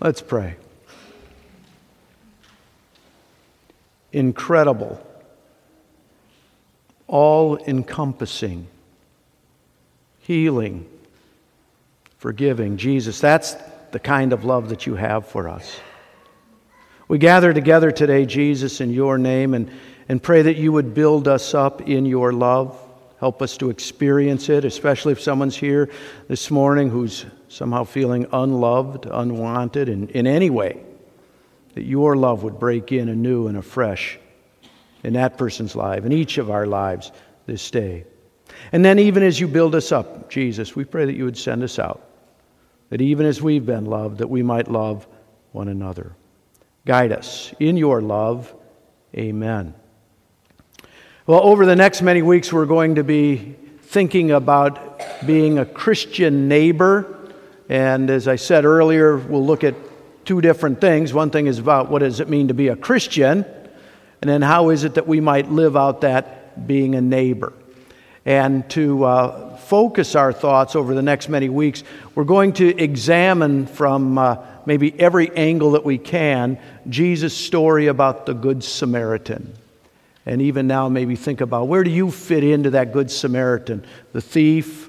Let's pray. Incredible, all encompassing, healing, forgiving. Jesus, that's the kind of love that you have for us. We gather together today, Jesus, in your name, and, and pray that you would build us up in your love. Help us to experience it, especially if someone's here this morning who's somehow feeling unloved, unwanted in, in any way. That your love would break in anew and afresh in that person's life, in each of our lives this day. And then, even as you build us up, Jesus, we pray that you would send us out. That even as we've been loved, that we might love one another. Guide us in your love. Amen. Well, over the next many weeks, we're going to be thinking about being a Christian neighbor. And as I said earlier, we'll look at two different things. One thing is about what does it mean to be a Christian, and then how is it that we might live out that being a neighbor. And to uh, focus our thoughts over the next many weeks, we're going to examine from uh, maybe every angle that we can, Jesus' story about the Good Samaritan. And even now, maybe think about where do you fit into that Good Samaritan? The thief,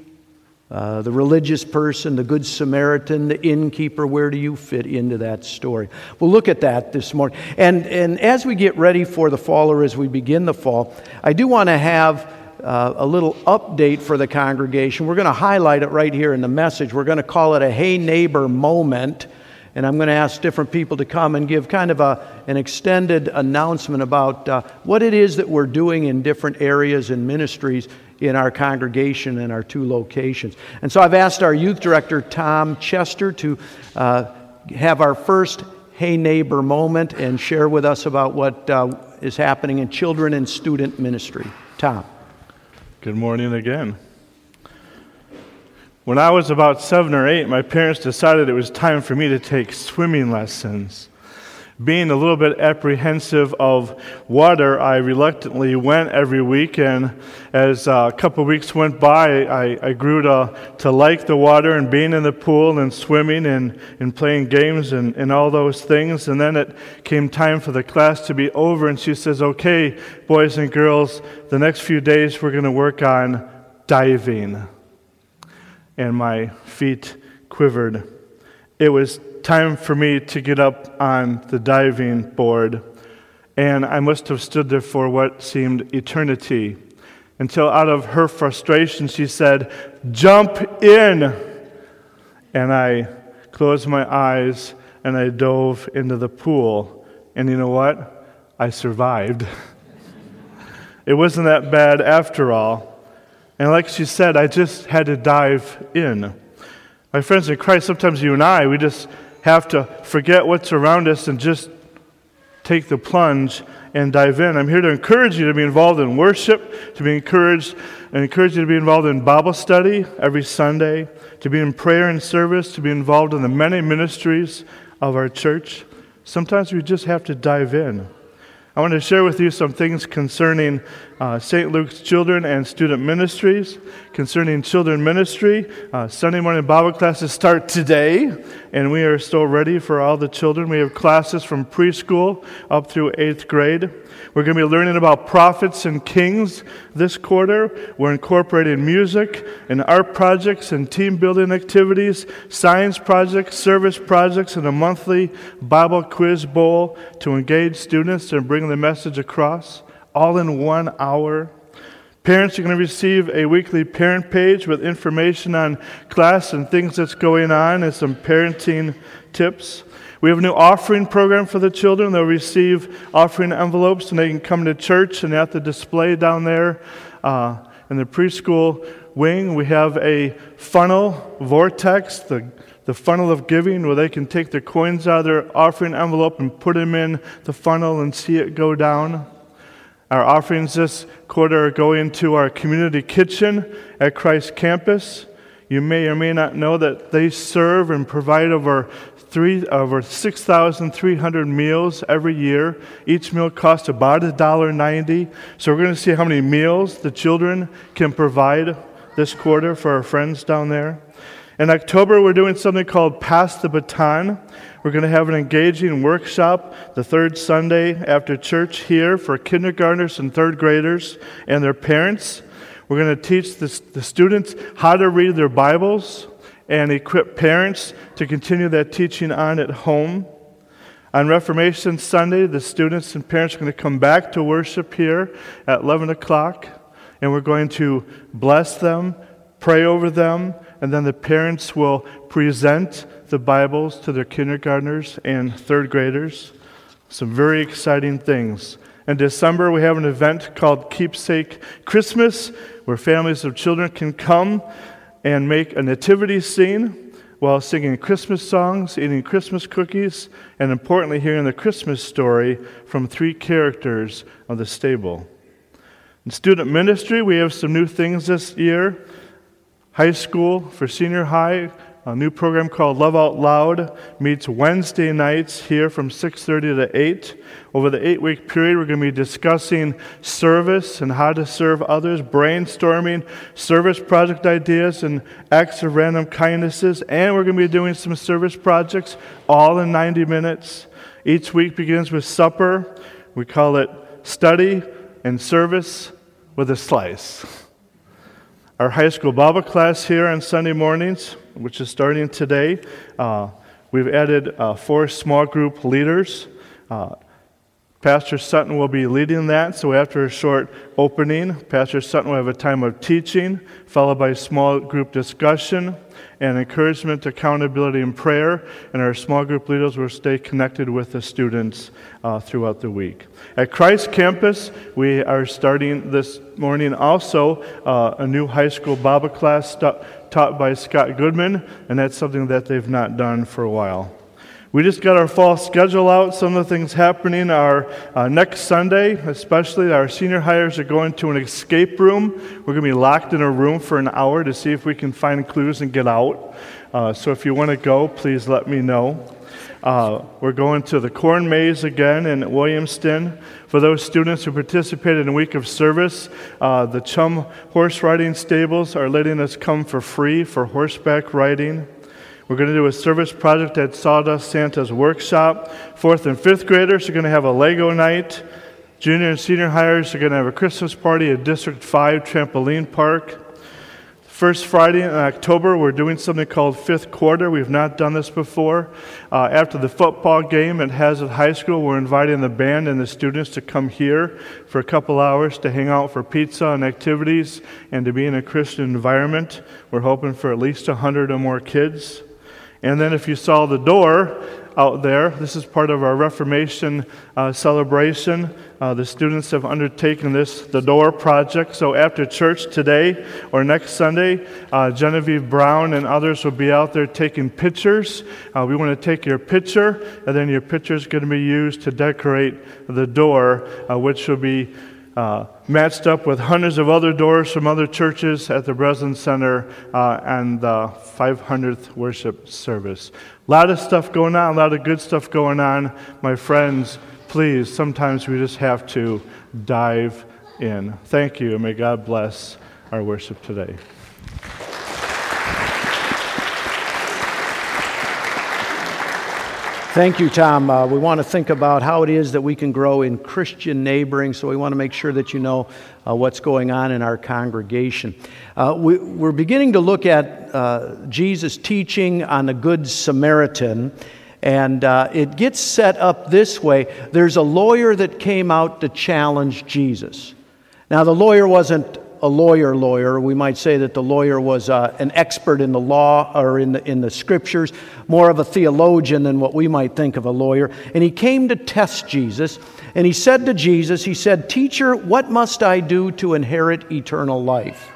uh, the religious person, the Good Samaritan, the innkeeper, where do you fit into that story? We'll look at that this morning. And, and as we get ready for the fall or as we begin the fall, I do want to have uh, a little update for the congregation. We're going to highlight it right here in the message. We're going to call it a Hey Neighbor moment and I'm going to ask different people to come and give kind of a, an extended announcement about uh, what it is that we're doing in different areas and ministries in our congregation and our two locations. And so I've asked our youth director, Tom Chester, to uh, have our first Hey Neighbor moment and share with us about what uh, is happening in children and student ministry. Tom. Good morning again. When I was about seven or eight, my parents decided it was time for me to take swimming lessons. Being a little bit apprehensive of water, I reluctantly went every week, and as a couple weeks went by, I, I, grew to, to like the water and being in the pool and swimming and, and playing games and, and all those things. And then it came time for the class to be over, and she says, Okay, boys and girls, the next few days we're going to work on diving and my feet quivered. It was time for me to get up on the diving board, and I must have stood there for what seemed eternity until, out of her frustration, she said, Jump in! And I closed my eyes and I dove into the pool. And you know what? I survived. it wasn't that bad after all. And like she said, I just had to dive in. My friends in Christ, sometimes you and I, we just have to forget what's around us and just take the plunge and dive in. I'm here to encourage you to be involved in worship, to be encouraged, and encourage you to be involved in Bible study every Sunday, to be in prayer and service, to be involved in the many ministries of our church. Sometimes we just have to dive in. I want to share with you some things concerning uh, St. Luke's Children and Student Ministries. Concerning children ministry, uh, Sunday morning Bible classes start today, and we are still ready for all the children. We have classes from preschool up through eighth grade. We're going to be learning about prophets and kings this quarter. We're incorporating music and art projects and team building activities, science projects, service projects, and a monthly Bible quiz bowl to engage students and bring the message across, all in one hour. Parents are going to receive a weekly parent page with information on class and things that's going on and some parenting tips. We have a new offering program for the children. They'll receive offering envelopes and they can come to church and at the display down there uh, in the preschool wing, we have a funnel vortex, the, the funnel of giving, where they can take their coins out of their offering envelope and put them in the funnel and see it go down. Our offerings this quarter are going to our community kitchen at Christ Campus. You may or may not know that they serve and provide over three, over 6,300 meals every year. Each meal costs about $1.90. So we're going to see how many meals the children can provide this quarter for our friends down there. In October, we're doing something called Pass the Baton. We're going to have an engaging workshop the third Sunday after church here for kindergartners and third graders and their parents. We're going to teach the, the students how to read their Bibles and equip parents to continue that teaching on at home. On Reformation Sunday, the students and parents are going to come back to worship here at 11 o'clock, and we're going to bless them, pray over them, and then the parents will present the Bibles to their kindergartners and third graders. Some very exciting things. In December, we have an event called Keepsake Christmas, where families of children can come and make a nativity scene while singing Christmas songs, eating Christmas cookies, and importantly, hearing the Christmas story from three characters of the stable. In student ministry, we have some new things this year high school for senior high a new program called love out loud meets wednesday nights here from 6.30 to 8 over the eight week period we're going to be discussing service and how to serve others brainstorming service project ideas and acts of random kindnesses and we're going to be doing some service projects all in 90 minutes. Each week begins with supper. We call it study and service with a slice our high school Bible class here on Sunday mornings, which is starting today. Uh, we've added uh, four small group leaders. Pastor Sutton will be leading that, so after a short opening, Pastor Sutton will have a time of teaching, followed by a small group discussion and encouragement, accountability, and prayer. And our small group leaders will stay connected with the students uh, throughout the week. At Christ Campus, we are starting this morning also uh, a new high school Bible class taught by Scott Goodman, and that's something that they've not done for a while. We just got our fall schedule out. Some of the things happening are uh, next Sunday, especially our senior hires are going to an escape room. We're going to be locked in a room for an hour to see if we can find clues and get out. Uh, so if you want to go, please let me know. Uh, we're going to the corn maze again in Williamston. For those students who participated in a week of service, uh, the Chum horse riding stables are letting us come for free for horseback riding. We're going to do a service project at Sawdust Santa's workshop. Fourth and fifth graders are going to have a Lego night. Junior and senior hires are going to have a Christmas party at District 5 Trampoline Park. First Friday in October, we're doing something called Fifth Quarter. We've not done this before. Uh, after the football game at Haslett High School, we're inviting the band and the students to come here for a couple hours to hang out for pizza and activities and to be in a Christian environment. We're hoping for at least 100 or more kids. And then, if you saw the door out there, this is part of our Reformation uh, celebration. Uh, the students have undertaken this, the Door Project. So, after church today or next Sunday, uh, Genevieve Brown and others will be out there taking pictures. Uh, we want to take your picture, and then your picture is going to be used to decorate the door, uh, which will be uh, matched up with hundreds of other doors from other churches at the Breslin Center uh, and the 500th worship service. A lot of stuff going on, a lot of good stuff going on. My friends, please, sometimes we just have to dive in. Thank you, and may God bless our worship today. Thank you, Tom. Uh, we want to think about how it is that we can grow in Christian neighboring, so we want to make sure that you know uh, what's going on in our congregation. Uh, we, are beginning to look at uh, Jesus' teaching on the Good Samaritan, and uh, it gets set up this way there's a lawyer that came out to challenge Jesus. Now, the lawyer wasn't a lawyer lawyer. We might say that the lawyer was uh, an expert in the law or in the, in the scriptures, more of a theologian than what we might think of a lawyer. And he came to test Jesus. And he said to Jesus, He said, Teacher, what must I do to inherit eternal life?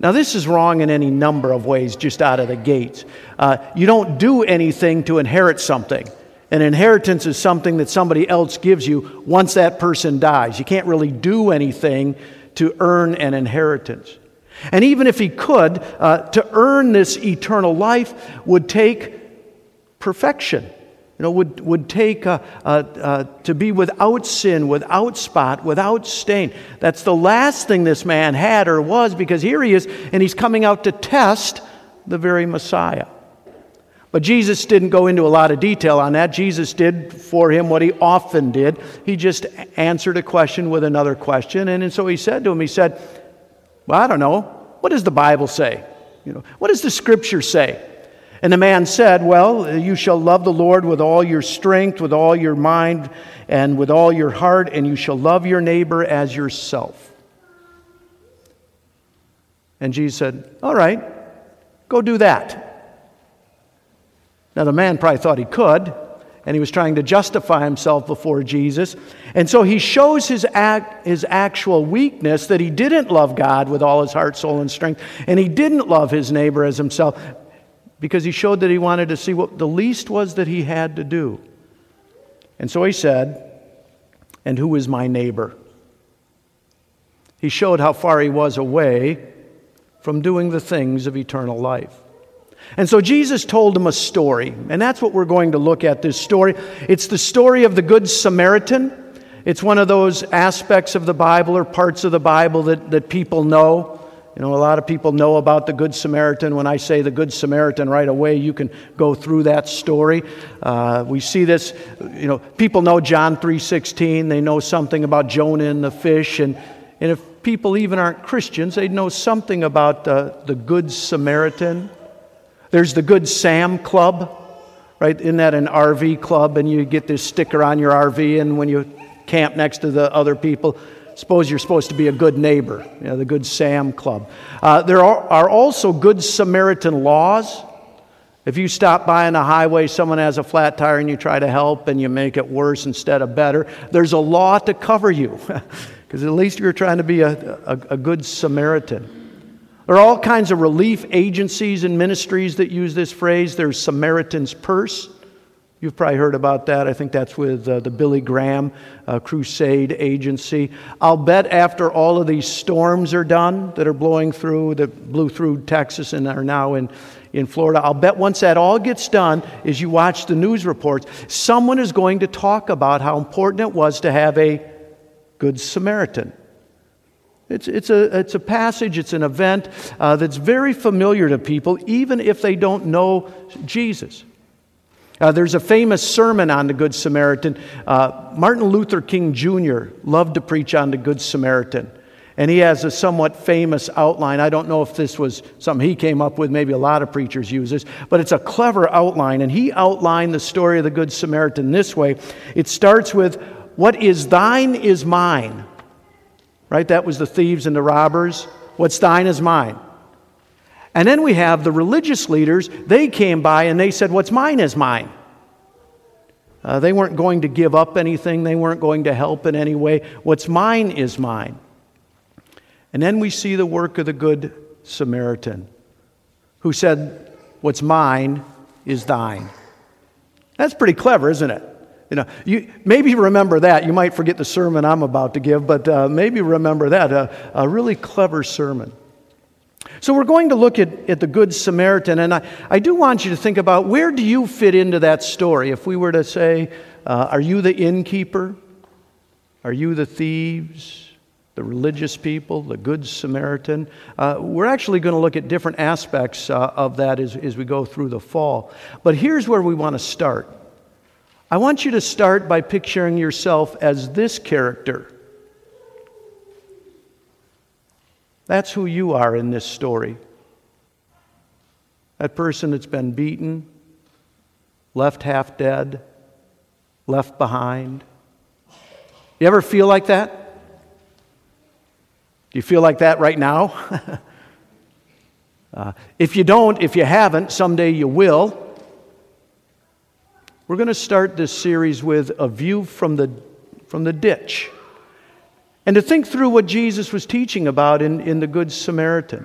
Now, this is wrong in any number of ways, just out of the gates. Uh, you don't do anything to inherit something. An inheritance is something that somebody else gives you once that person dies. You can't really do anything to earn an inheritance. And even if he could, uh, to earn this eternal life would take perfection. You know, would, would take uh, uh, uh, to be without sin, without spot, without stain. That's the last thing this man had or was because here he is and he's coming out to test the very Messiah. But Jesus didn't go into a lot of detail on that. Jesus did for him what he often did. He just answered a question with another question. And, and so he said to him, He said, Well, I don't know. What does the Bible say? You know, what does the scripture say? And the man said, Well, you shall love the Lord with all your strength, with all your mind, and with all your heart, and you shall love your neighbor as yourself. And Jesus said, All right, go do that. Now, the man probably thought he could, and he was trying to justify himself before Jesus. And so he shows his, act, his actual weakness that he didn't love God with all his heart, soul, and strength, and he didn't love his neighbor as himself because he showed that he wanted to see what the least was that he had to do. And so he said, And who is my neighbor? He showed how far he was away from doing the things of eternal life. And so Jesus told him a story, and that's what we're going to look at this story. It's the story of the Good Samaritan. It's one of those aspects of the Bible or parts of the Bible that, that people know. You know, a lot of people know about the Good Samaritan. When I say the Good Samaritan right away, you can go through that story. Uh, we see this, you know, people know John 3.16. They know something about Jonah and the fish. And, and if people even aren't Christians, they know something about uh, the Good Samaritan. There's the Good Sam Club, right? Isn't that an RV club? And you get this sticker on your RV, and when you camp next to the other people, suppose you're supposed to be a good neighbor, you know, the Good Sam Club. Uh, there are, are also Good Samaritan laws. If you stop by on the highway, someone has a flat tire, and you try to help and you make it worse instead of better, there's a law to cover you, because at least you're trying to be a, a, a good Samaritan. There are all kinds of relief agencies and ministries that use this phrase. There's Samaritan's Purse. You've probably heard about that. I think that's with uh, the Billy Graham uh, Crusade Agency. I'll bet after all of these storms are done that are blowing through, that blew through Texas and are now in, in Florida, I'll bet once that all gets done, as you watch the news reports, someone is going to talk about how important it was to have a Good Samaritan. It's, it's, a, it's a passage, it's an event uh, that's very familiar to people, even if they don't know Jesus. Uh, there's a famous sermon on the Good Samaritan. Uh, Martin Luther King Jr. loved to preach on the Good Samaritan. And he has a somewhat famous outline. I don't know if this was something he came up with, maybe a lot of preachers use this, but it's a clever outline. And he outlined the story of the Good Samaritan this way it starts with, What is thine is mine. Right? That was the thieves and the robbers. What's thine is mine. And then we have the religious leaders. They came by and they said, What's mine is mine. Uh, they weren't going to give up anything, they weren't going to help in any way. What's mine is mine. And then we see the work of the Good Samaritan who said, What's mine is thine. That's pretty clever, isn't it? You know, you maybe remember that. You might forget the sermon I'm about to give, but uh, maybe remember that. Uh, a really clever sermon. So we're going to look at, at the Good Samaritan, and I, I do want you to think about where do you fit into that story? If we were to say, uh, are you the innkeeper? Are you the thieves? The religious people, the Good Samaritan. Uh, we're actually going to look at different aspects uh, of that as, as we go through the fall. But here's where we want to start. I want you to start by picturing yourself as this character. That's who you are in this story. That person that's been beaten, left half dead, left behind. You ever feel like that? Do you feel like that right now? uh, if you don't, if you haven't, someday you will. We're going to start this series with a view from the, from the ditch and to think through what Jesus was teaching about in, in the Good Samaritan.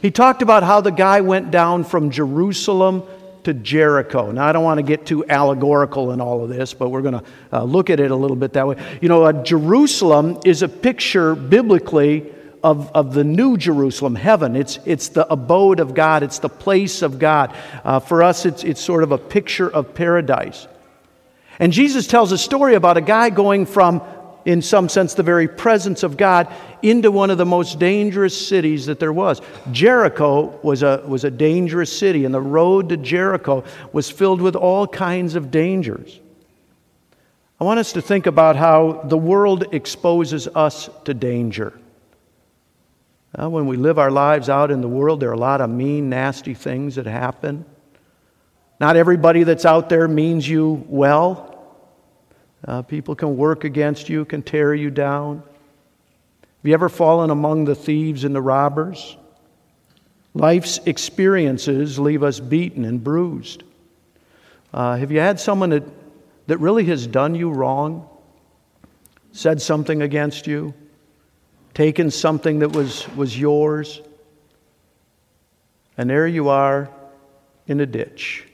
He talked about how the guy went down from Jerusalem to Jericho. Now, I don't want to get too allegorical in all of this, but we're going to uh, look at it a little bit that way. You know, uh, Jerusalem is a picture biblically of, of the new Jerusalem, heaven. It's, it's the abode of God, it's the place of God. Uh, for us, it's, it's sort of a picture of paradise. And Jesus tells a story about a guy going from in some sense, the very presence of God into one of the most dangerous cities that there was. Jericho was a, was a dangerous city, and the road to Jericho was filled with all kinds of dangers. I want us to think about how the world exposes us to danger. Well, when we live our lives out in the world, there are a lot of mean, nasty things that happen. Not everybody that's out there means you well. Uh, people can work against you, can tear you down. Have you ever fallen among the thieves and the robbers? Life's experiences leave us beaten and bruised. Uh, have you had someone that, that really has done you wrong, said something against you, taken something that was, was yours, and there you are in a ditch,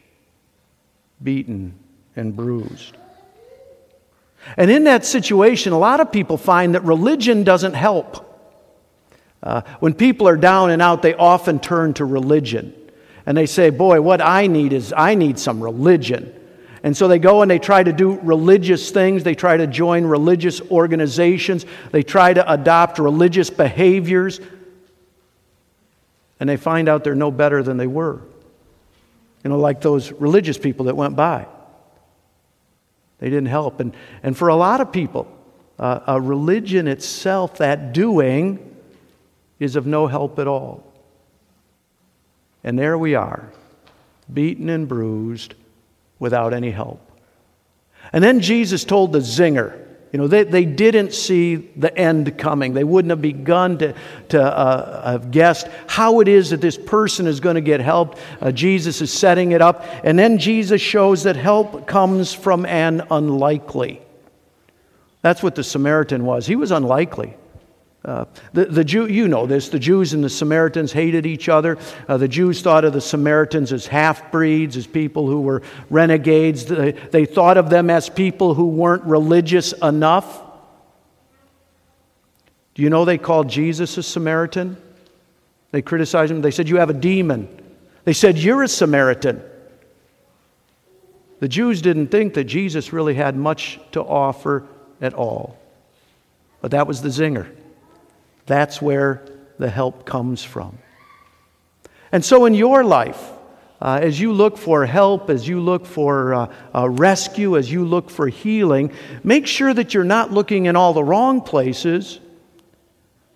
beaten and bruised? And in that situation, a lot of people find that religion doesn't help. Uh, when people are down and out, they often turn to religion. And they say, Boy, what I need is I need some religion. And so they go and they try to do religious things. They try to join religious organizations. They try to adopt religious behaviors. And they find out they're no better than they were. You know, like those religious people that went by. They didn't help. And, and for a lot of people, uh, a religion itself, that doing, is of no help at all. And there we are, beaten and bruised without any help. And then Jesus told the zinger, you know, they, they didn't see the end coming. They wouldn't have begun to, to uh, have guessed how it is that this person is going to get helped. Uh, Jesus is setting it up. And then Jesus shows that help comes from an unlikely. That's what the Samaritan was. He was unlikely. Uh, the, the Jew, you know this, the Jews and the Samaritans hated each other. Uh, the Jews thought of the Samaritans as half breeds, as people who were renegades. They, they thought of them as people who weren't religious enough. Do you know they called Jesus a Samaritan? They criticized him. They said, You have a demon. They said, You're a Samaritan. The Jews didn't think that Jesus really had much to offer at all. But that was the zinger. That's where the help comes from. And so, in your life, uh, as you look for help, as you look for uh, uh, rescue, as you look for healing, make sure that you're not looking in all the wrong places,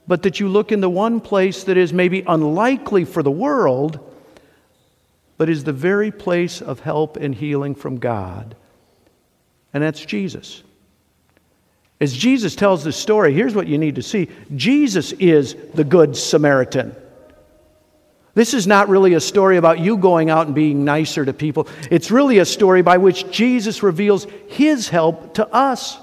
but that you look in the one place that is maybe unlikely for the world, but is the very place of help and healing from God. And that's Jesus. As Jesus tells this story, here's what you need to see Jesus is the Good Samaritan. This is not really a story about you going out and being nicer to people. It's really a story by which Jesus reveals his help to us.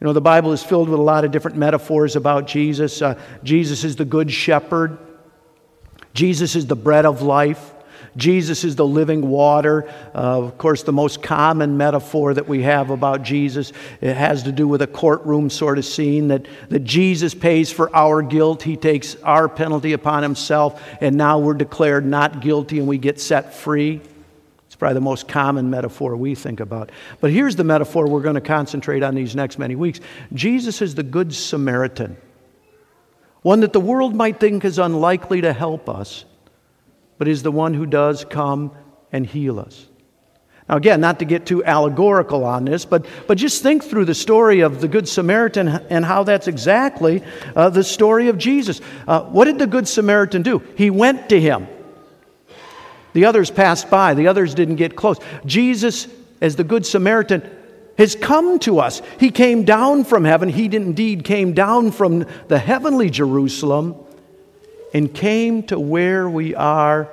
You know, the Bible is filled with a lot of different metaphors about Jesus. Uh, Jesus is the good shepherd, Jesus is the bread of life. Jesus is the living water. Uh, of course, the most common metaphor that we have about Jesus it has to do with a courtroom sort of scene that, that Jesus pays for our guilt. He takes our penalty upon himself, and now we're declared not guilty and we get set free. It's probably the most common metaphor we think about. But here's the metaphor we're going to concentrate on these next many weeks Jesus is the Good Samaritan, one that the world might think is unlikely to help us but is the one who does come and heal us. Now, again, not to get too allegorical on this, but, but just think through the story of the Good Samaritan and how that's exactly uh, the story of Jesus. Uh, what did the Good Samaritan do? He went to him. The others passed by, the others didn't get close. Jesus, as the Good Samaritan, has come to us. He came down from heaven. He indeed came down from the heavenly Jerusalem and came to where we are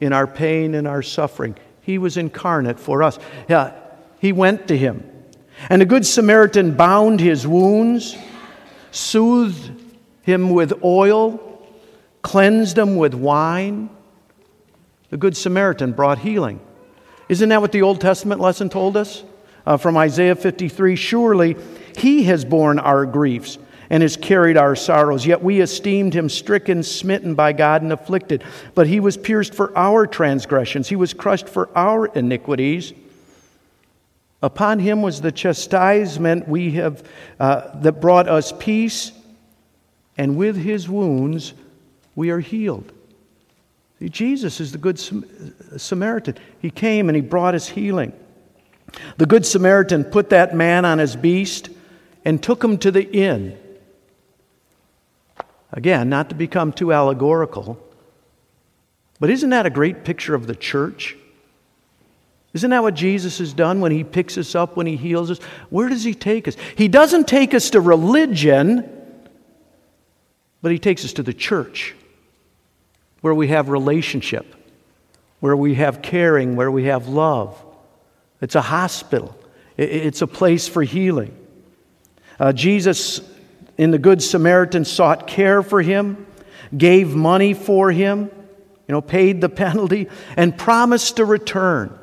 in our pain and our suffering. He was incarnate for us. Yeah, he went to him. And the Good Samaritan bound his wounds, soothed him with oil, cleansed him with wine. The Good Samaritan brought healing. Isn't that what the Old Testament lesson told us? Uh, from Isaiah 53 Surely he has borne our griefs and has carried our sorrows. Yet we esteemed him stricken, smitten by God, and afflicted. But he was pierced for our transgressions, he was crushed for our iniquities. Upon him was the chastisement we have, uh, that brought us peace, and with his wounds we are healed. See, Jesus is the Good Samaritan. He came and he brought us healing. The Good Samaritan put that man on his beast and took him to the inn. Again, not to become too allegorical, but isn't that a great picture of the church? Isn't that what Jesus has done when he picks us up, when he heals us? Where does he take us? He doesn't take us to religion, but he takes us to the church, where we have relationship, where we have caring, where we have love. It's a hospital, it's a place for healing. Uh, Jesus, in the Good Samaritan, sought care for him, gave money for him, you know, paid the penalty, and promised to return.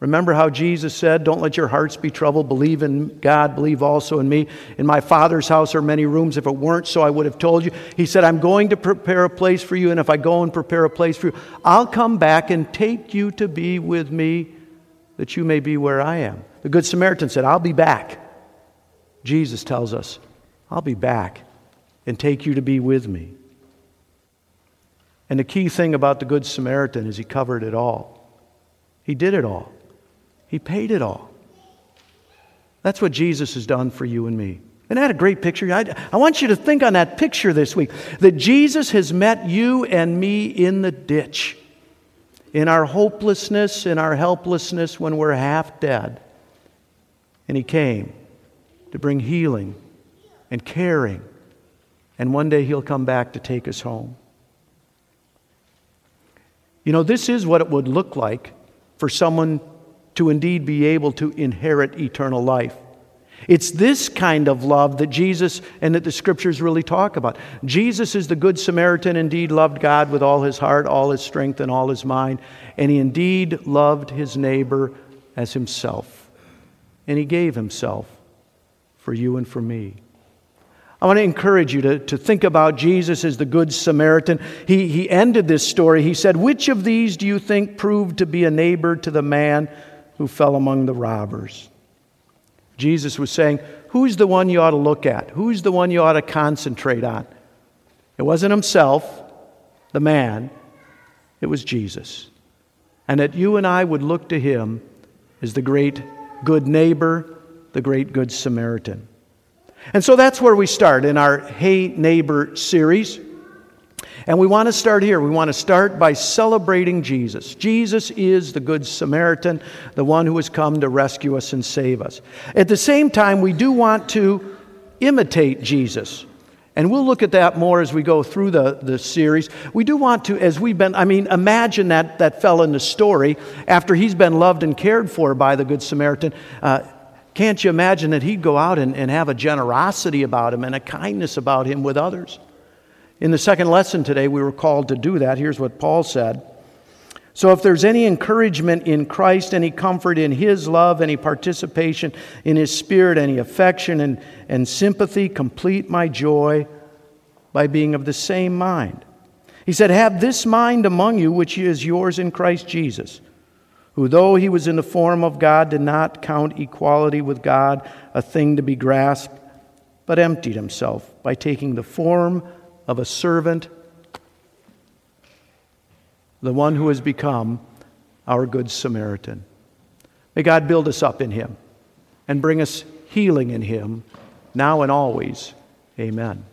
Remember how Jesus said, Don't let your hearts be troubled. Believe in God, believe also in me. In my Father's house are many rooms. If it weren't so, I would have told you. He said, I'm going to prepare a place for you, and if I go and prepare a place for you, I'll come back and take you to be with me, that you may be where I am. The Good Samaritan said, I'll be back. Jesus tells us, I'll be back and take you to be with me. And the key thing about the Good Samaritan is he covered it all. He did it all. He paid it all. That's what Jesus has done for you and me. Isn't that a great picture? I, I want you to think on that picture this week that Jesus has met you and me in the ditch, in our hopelessness, in our helplessness when we're half dead. And He came to bring healing and caring. And one day He'll come back to take us home. You know, this is what it would look like for someone to indeed be able to inherit eternal life. It's this kind of love that Jesus and that the scriptures really talk about. Jesus is the Good Samaritan, indeed loved God with all his heart, all his strength, and all his mind, and he indeed loved his neighbor as himself. And he gave himself for you and for me. I want to encourage you to, to think about Jesus as the Good Samaritan. He, he ended this story. He said, Which of these do you think proved to be a neighbor to the man who fell among the robbers. Jesus was saying, Who's the one you ought to look at? Who's the one you ought to concentrate on? It wasn't himself, the man, it was Jesus. And that you and I would look to him as the great good neighbor, the great good Samaritan. And so that's where we start in our Hey Neighbor series. And we want to start here. We want to start by celebrating Jesus. Jesus is the Good Samaritan, the one who has come to rescue us and save us. At the same time, we do want to imitate Jesus. And we'll look at that more as we go through the, the series. We do want to, as we've been, I mean, imagine that, that fell in the story, after he's been loved and cared for by the Good Samaritan. Uh, can't you imagine that he'd go out and, and have a generosity about him and a kindness about him with others? In the second lesson today, we were called to do that. Here's what Paul said. So, if there's any encouragement in Christ, any comfort in His love, any participation in His Spirit, any affection and, and sympathy, complete my joy by being of the same mind. He said, Have this mind among you, which is yours in Christ Jesus, who, though he was in the form of God, did not count equality with God a thing to be grasped, but emptied himself by taking the form of a servant, the one who has become our Good Samaritan. May God build us up in him and bring us healing in him now and always. Amen.